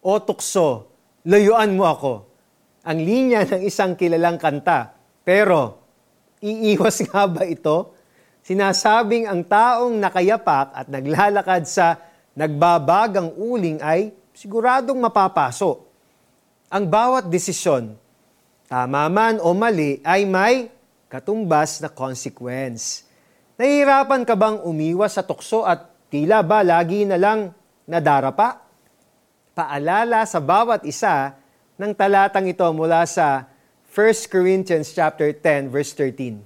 O tukso, layuan mo ako. Ang linya ng isang kilalang kanta. Pero, iiwas nga ba ito? Sinasabing ang taong nakayapak at naglalakad sa nagbabagang uling ay siguradong mapapaso. Ang bawat desisyon, tama man o mali, ay may katumbas na consequence. Nahihirapan ka bang umiwas sa tukso at tila ba lagi na lang nadarapa? Paalala sa bawat isa ng talatang ito mula sa 1 Corinthians chapter 10 verse 13.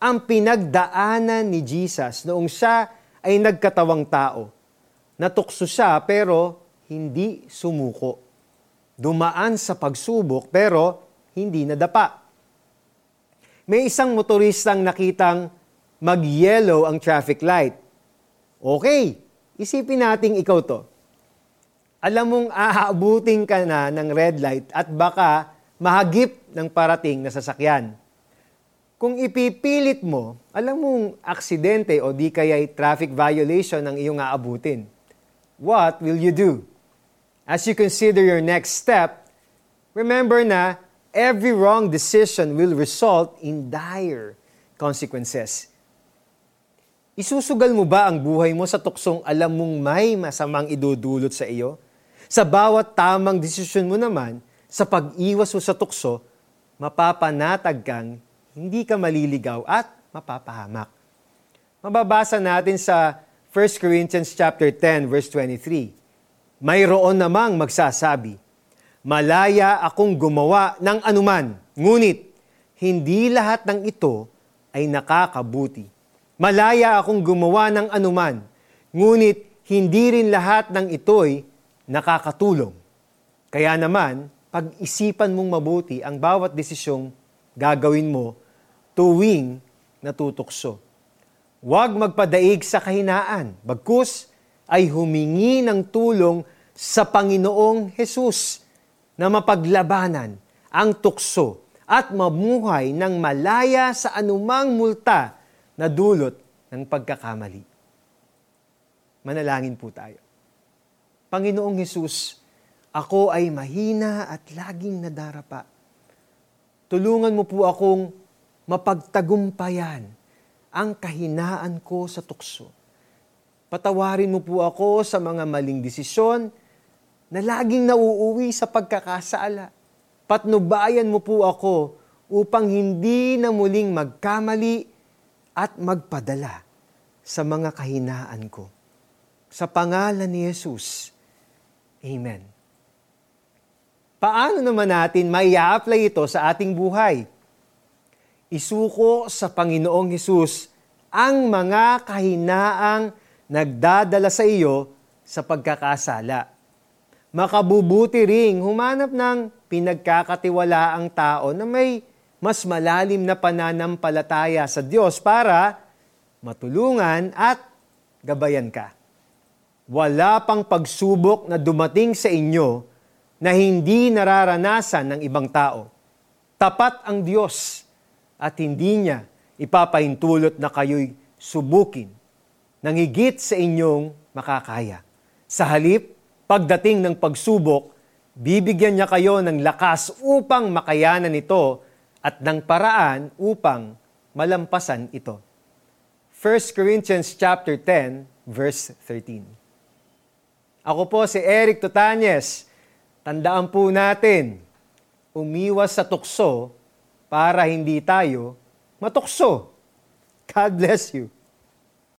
Ang pinagdaanan ni Jesus noong siya ay nagkatawang tao. Natukso siya pero hindi sumuko. Dumaan sa pagsubok pero hindi nadapa. May isang motoristang nakitang mag-yellow ang traffic light. Okay, isipin nating ikaw to. Alam mong aabuting ka na ng red light at baka mahagip ng parating na sasakyan. Kung ipipilit mo, alam mong aksidente o di kaya traffic violation ang iyong aabutin. What will you do? As you consider your next step, remember na every wrong decision will result in dire consequences. Isusugal mo ba ang buhay mo sa tuksong alam mong may masamang idudulot sa iyo? Sa bawat tamang desisyon mo naman, sa pag-iwas mo sa tukso, mapapanatag kang hindi ka maliligaw at mapapahamak. Mababasa natin sa 1 Corinthians chapter 10 verse 23. Mayroon namang magsasabi, Malaya akong gumawa ng anuman, ngunit hindi lahat ng ito ay nakakabuti Malaya akong gumawa ng anuman, ngunit hindi rin lahat ng ito'y nakakatulong. Kaya naman, pag-isipan mong mabuti ang bawat desisyong gagawin mo tuwing natutukso. Huwag magpadaig sa kahinaan, bagkus ay humingi ng tulong sa Panginoong Hesus na mapaglabanan ang tukso at mamuhay ng malaya sa anumang multa na dulot ng pagkakamali. Manalangin po tayo. Panginoong Hesus, ako ay mahina at laging nadarapa. Tulungan mo po akong mapagtagumpayan ang kahinaan ko sa tukso. Patawarin mo po ako sa mga maling desisyon na laging nauuwi sa pagkakasala. Patnubayan mo po ako upang hindi na muling magkamali at magpadala sa mga kahinaan ko. Sa pangalan ni Jesus. Amen. Paano naman natin mai apply ito sa ating buhay? Isuko sa Panginoong Hesus ang mga kahinaang nagdadala sa iyo sa pagkakasala. Makabubuti ring humanap ng pinagkakatiwalaang tao na may mas malalim na pananampalataya sa Diyos para matulungan at gabayan ka. Wala pang pagsubok na dumating sa inyo na hindi nararanasan ng ibang tao. Tapat ang Diyos at hindi niya ipapahintulot na kayo'y subukin nang higit sa inyong makakaya. Sa halip, pagdating ng pagsubok, bibigyan niya kayo ng lakas upang makayanan ito at ng paraan upang malampasan ito. 1 Corinthians chapter 10 verse 13. Ako po si Eric Tutanyes. Tandaan po natin, umiwas sa tukso para hindi tayo matukso. God bless you.